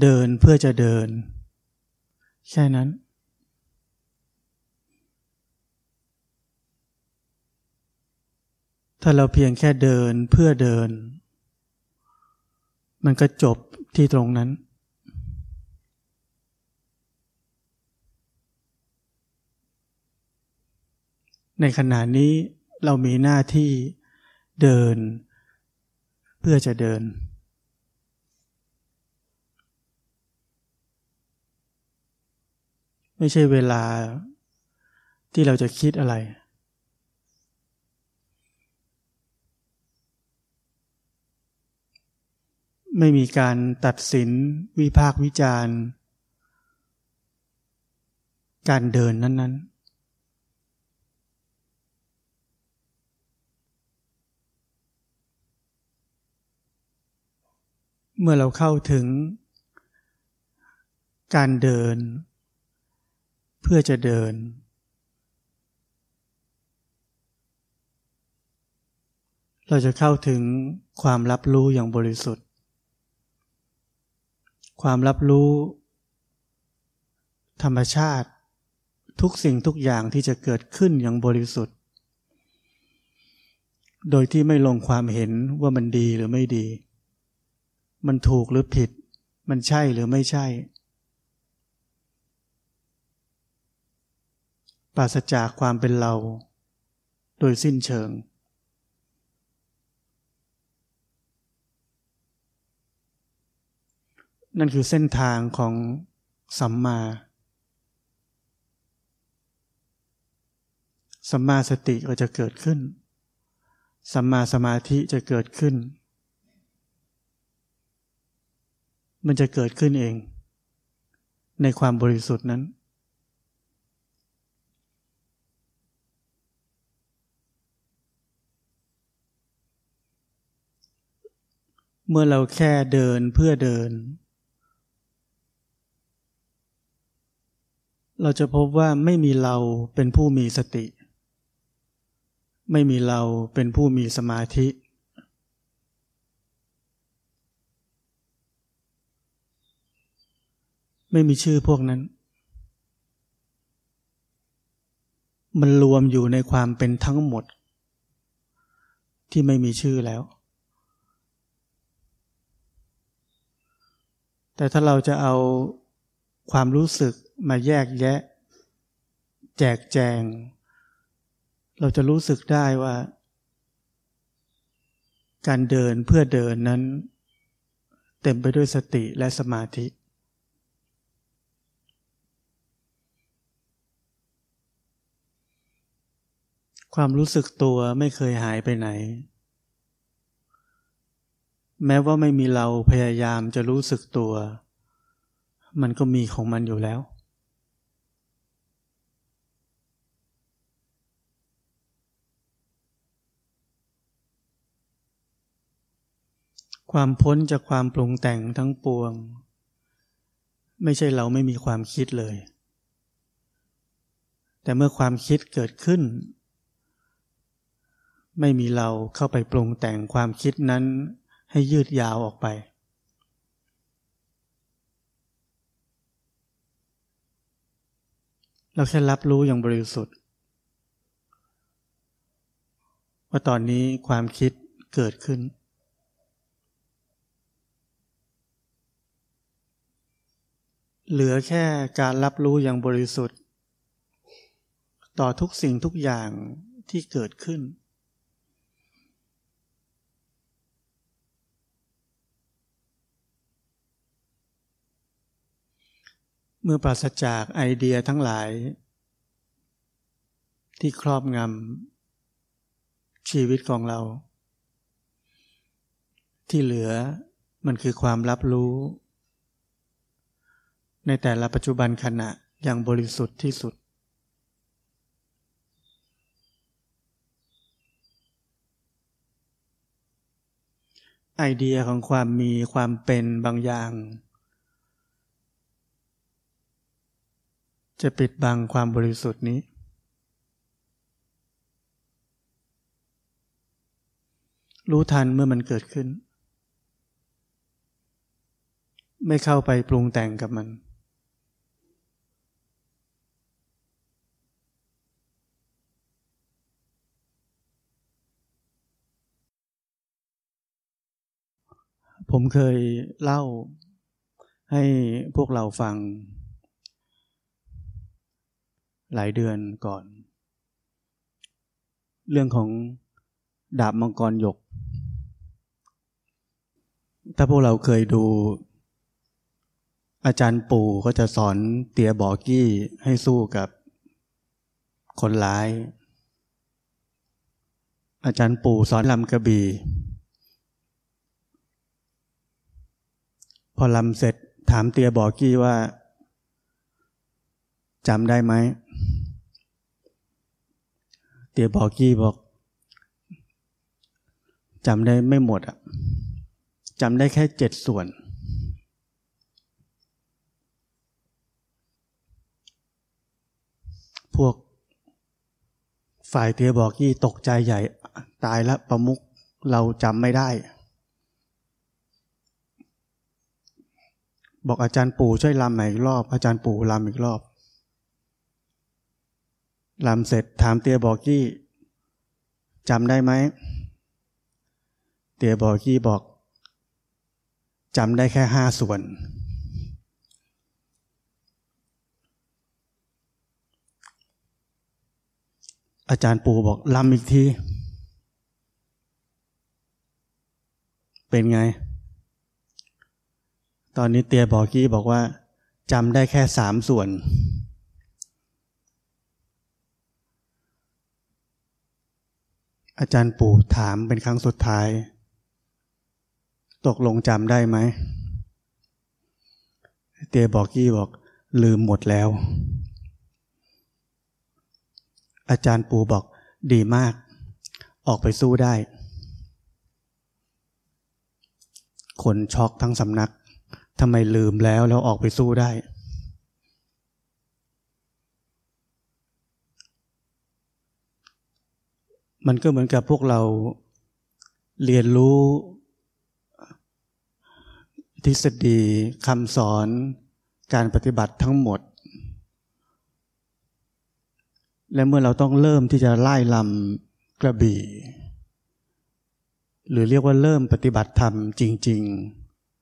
เดินเพื่อจะเดิน แค่นั้น ถ้าเราเพียงแค่เดินเพื่อเดิน มันก็จบที่ตรงนั้น ในขณะนี้เรามีหน้าที่เดิน เพื่อจะเดิน ไม่ใช่เวลาที่เราจะคิดอะไร ไม่มีการตัดสินวิพากษ์วิจารณ์ การเดินนั้น ๆเมื่อเราเข้าถึงการเดิน พื่อจะเดิน เราจะเข้าถึงความรับรู้อย่างบริสุทธิ์ ความรับรู้ ธรรมชาติ ทุกสิ่งทุกอย่างที่จะเกิดขึ้นอย่างบริสุทธิ์ โดยที่ไม่ลงความเห็นว่ามันดีหรือไม่ดี มันถูกหรือผิด มันใช่หรือไม่ใช่ ปราศจากความเป็นเรา โดยสิ้นเชิง นั่นคือเส้นทางของสัมมา สัมมาสติก็จะเกิดขึ้น สัมมาสมาธิจะเกิดขึ้น มันจะเกิดขึ้นเอง ในความบริสุทธิ์นั้น เมื่อเราแค่เดินเพื่อเดิน เราจะพบว่าไม่มีเราเป็นผู้มีสติ ไม่มีเราเป็นผู้มีสมาธิ ไม่มีชื่อพวกนั้น มันรวมอยู่ในความเป็นทั้งหมด ที่ไม่มีชื่อแล้ว แต่ถ้าเราจะเอาความรู้สึกมาแยกแยะ แจกแจง เราจะรู้สึกได้ว่า การเดินเพื่อเดินนั้น เต็มไปด้วยสติและสมาธิ ความรู้สึกตัวไม่เคยหายไปไหน แม้ว่าไม่มีเราพยายามจะรู้สึกตัว มันก็มีของมันอยู่แล้ว ความพ้นจากความปรุงแต่งทั้งปวง ไม่ใช่เราไม่มีความคิดเลย แต่เมื่อความคิดเกิดขึ้น ไม่มีเราเข้าไปปรุงแต่งความคิดนั้น ให้ยืดยาวออกไป เราแค่รับรู้อย่างบริสุทธิ์ ว่าตอนนี้ความคิดเกิดขึ้น เหลือแค่การรับรู้อย่างบริสุทธิ์ ต่อทุกสิ่งทุกอย่างที่เกิดขึ้น เมื่อปราศจากไอเดียทั้งหลาย ที่ครอบงำชีวิตของเรา ที่เหลือมันคือความรับรู้ ในแต่ละปัจจุบันขณะอย่างบริสุทธิ์ที่สุด ไอเดียของความมีความเป็นบางอย่าง จะปิดบังความบริสุทธิ์นี้ รู้ทันเมื่อมันเกิดขึ้น ไม่เข้าไปปรุงแต่งกับมัน ผมเคยเล่าให้พวกเราฟัง หลายเดือนก่อน เรื่องของดาบมังกรหยก ถ้าพวกเราเคยดู อาจารย์ปู่ก็จะสอนเตียบอกี้ให้สู้กับคนร้าย อาจารย์ปู่สอนลำกระบี่พอลำเสร็จถามเตียบอกกี้ว่าจำได้ไหม เตียบอกกี้บอกจำได้ไม่หมดอะจำได้แค่เจ็ดส่วน พวกฝ่ายเตียบอกกี้ตกใจใหญ่ตายแล้วประมุกเราจำไม่ได้ บอกอาจารย์ปู่ช่วยลำใหม่อีกรอบ อาจารย์ปู่ลำอีกรอบ ลำเสร็จถามเตียบอกกี้จำได้ไหม เตียบอกกี้บอกจำได้แค่ห้าส่วน อาจารย์ปูบอกลำอีกที เป็นไง ตอนนี้เตียบอกกี้บอกว่าจำได้แค่สามส่วน อาจารย์ปู่ถามเป็นครั้งสุดท้าย ตกลงจำได้ไหม เตียบอกกี้บอกลืมหมดแล้ว อาจารย์ปู่บอกดีมาก ออกไปสู้ได้ คนช็อกทั้งสำนักทำไมลืมแล้วแล้วออกไปสู้ได้ มันก็เหมือนกับพวกเราเรียนรู้ ทฤษฎีคำสอนการปฏิบัติทั้งหมด และเมื่อเราต้องเริ่มที่จะไล่ลำกระบี่ หรือเรียกว่าเริ่มปฏิบัติธรรมจริง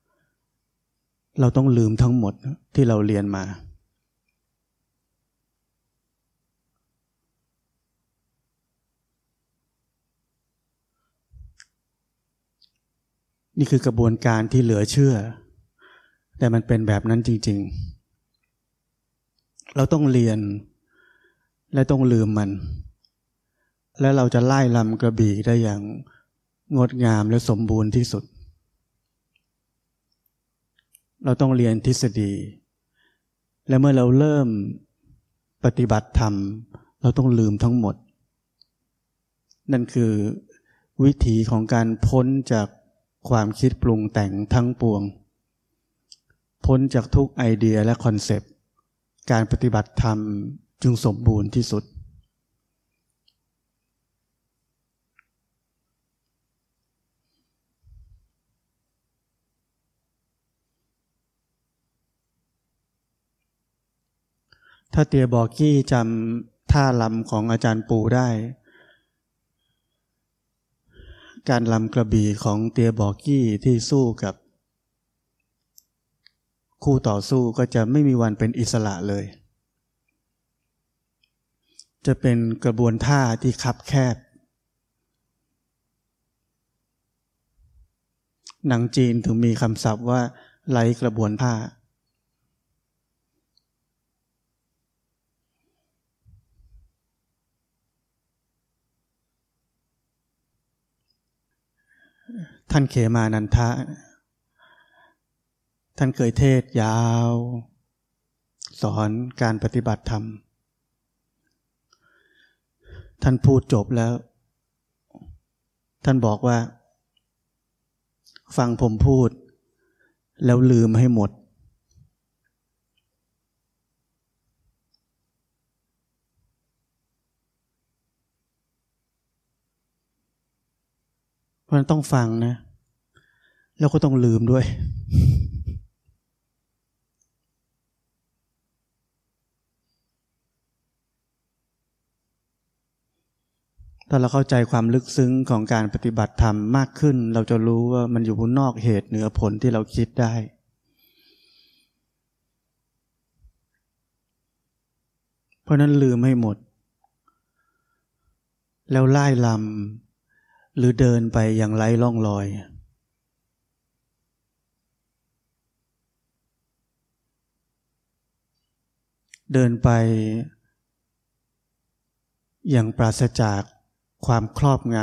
ๆ เราต้องลืมทั้งหมดที่เราเรียนมา นี่คือกระบวนการที่เหลือเชื่อ แต่มันเป็นแบบนั้นจริง ๆ เราต้องเรียน และต้องลืมมัน และเราจะไล่ลำกระบี่ได้อย่างงดงามและสมบูรณ์ที่สุด เราต้องเรียนทฤษฎี และเมื่อเราเริ่มปฏิบัติธรรม เราต้องลืมทั้งหมด นั่นคือวิธีของการพ้นจาก ความคิดปรุงแต่งทั้งปวง พ้นจากทุกไอเดียและคอนเซปต์ การปฏิบัติธรรมจึงสมบูรณ์ที่สุด ถ้าเตียบอกกี้จำท่าลำของอาจารย์ปูได้ การลำกระบี่ของเตียบอกกี้ที่สู้กับ คู่ต่อสู้ก็จะไม่มีวันเป็นอิสระเลย จะเป็นกระบวนท่าที่คับแคบ หนังจีนถึงมีคำศัพท์ว่าไร้กระบวนท่า ท่านเขมานันทะ ท่านเคยเทศยาว สอนการปฏิบัติธรรม ท่านพูดจบแล้ว ท่านบอกว่า ฟังผมพูด แล้วลืมให้หมด เพราะนั้นต้องฟังนะ แล้วก็ต้องลืมด้วย ถ้าเราเข้าใจความลึกซึ้งของการปฏิบัติธรรมมากขึ้น เราจะรู้ว่ามันอยู่บนนอกเหตุเหนือผลที่เราคิดได้เพราะนั้นลืมให้หมด แล้วไล่ลำ หรือเดินไปอย่างไร้ล่องรอย เดินไปอย่างปราศจากความครอบง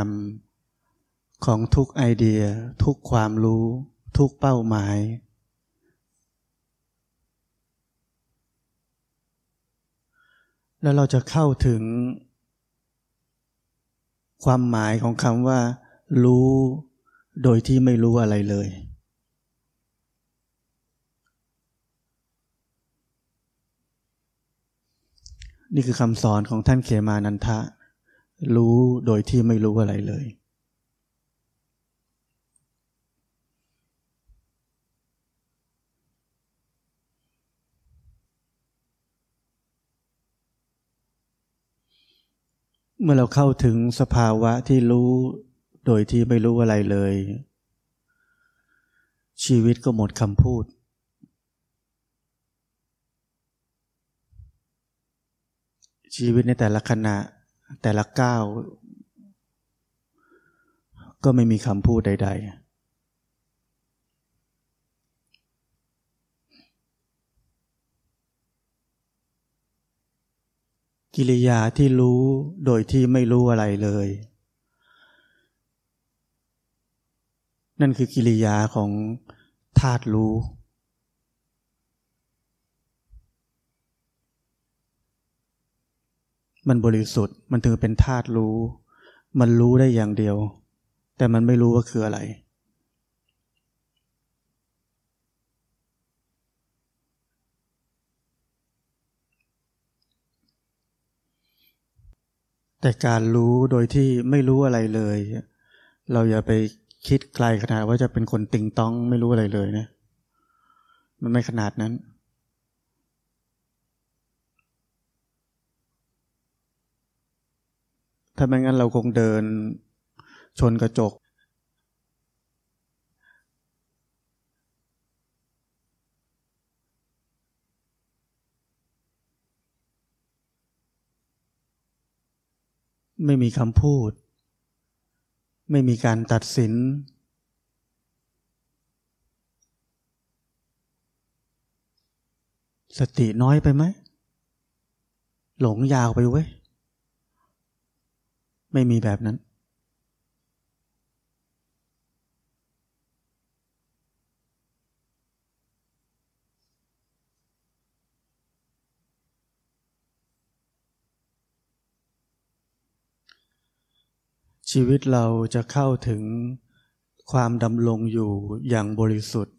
ำของทุกไอเดีย ทุกความรู้ ทุกเป้าหมาย แล้วเราจะเข้าถึง ความหมายของคำว่า รู้โดยที่ไม่รู้อะไรเลย นี่คือคำสอนของท่านเขมานันทะ รู้โดยที่ไม่รู้อะไรเลย เมื่อเราเข้าถึงสภาวะที่รู้โดยที่ไม่รู้อะไรเลย ชีวิตก็หมดคำพูด ชีวิตในแต่ละขณะแต่ละก้าวก็ไม่มีคำพูดใด ๆ กิริยาที่รู้โดยที่ไม่รู้อะไรเลย นั่นคือกิริยาของธาตุรู้ มันบริสุทธิ์มันถึงเป็นธาตุรู้ มันรู้ได้อย่างเดียว แต่มันไม่รู้ว่าคืออะไร แต่การรู้โดยที่ไม่รู้อะไรเลย เราอย่าไปคิดไกลขนาดว่าจะเป็นคนติงต้องไม่รู้อะไรเลยนะ มันไม่ขนาดนั้น ถ้าไม่งั้นเราคงเดินชนกระจก ไม่มีคำพูด ไม่มีการตัดสิน สติน้อยไปไหม หลงยาวไปเว้ย ไม่มีแบบนั้น ชีวิตเราจะเข้าถึงความดำรงอยู่อย่างบริสุทธิ์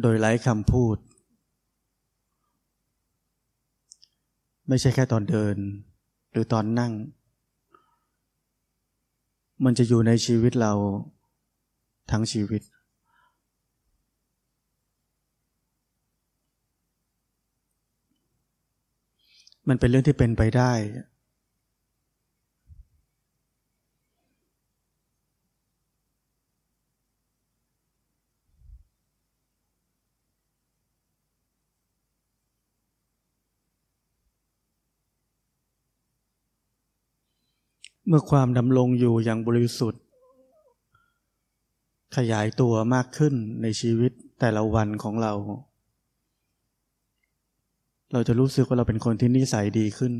โดยไร้คำพูด ไม่ใช่แค่ตอนเดิน หรือตอนนั่ง มันจะอยู่ในชีวิตเราทั้งชีวิต มันเป็นเรื่องที่เป็นไปได้ เมื่อความดำรงอยู่อย่างบริสุทธิ์ ขยายตัวมากขึ้นในชีวิตแต่ละวันของเรา เราจะรู้สึกว่าเราเป็นคนที่นิสัยดีขึ้น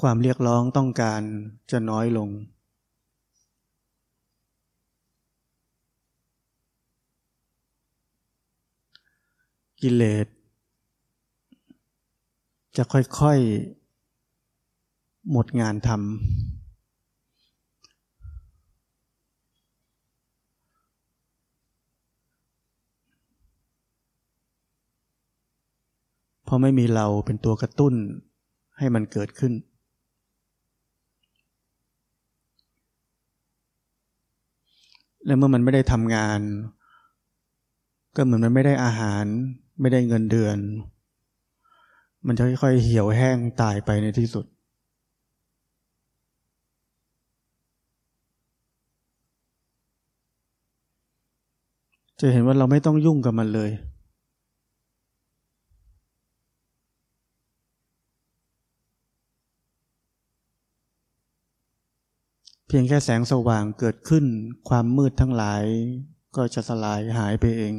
ความเรียกร้องต้องการจะน้อยลง กิเลสจะค่อยๆ หมดงานทำเพราะไม่มีเราเป็นตัวกระตุ้นให้มันเกิดขึ้น และเมื่อมันไม่ได้ทำงาน ก็เหมือนมันไม่ได้อาหาร ไม่ได้เงินเดือน มันจะค่อยๆเหี่ยวแห้งตายไปในที่สุด จะเห็นว่าเราไม่ต้องยุ่งกับมันเลย เพียงแค่แสงสว่างเกิดขึ้น ความมืดทั้งหลายก็จะสลายหายไปเอง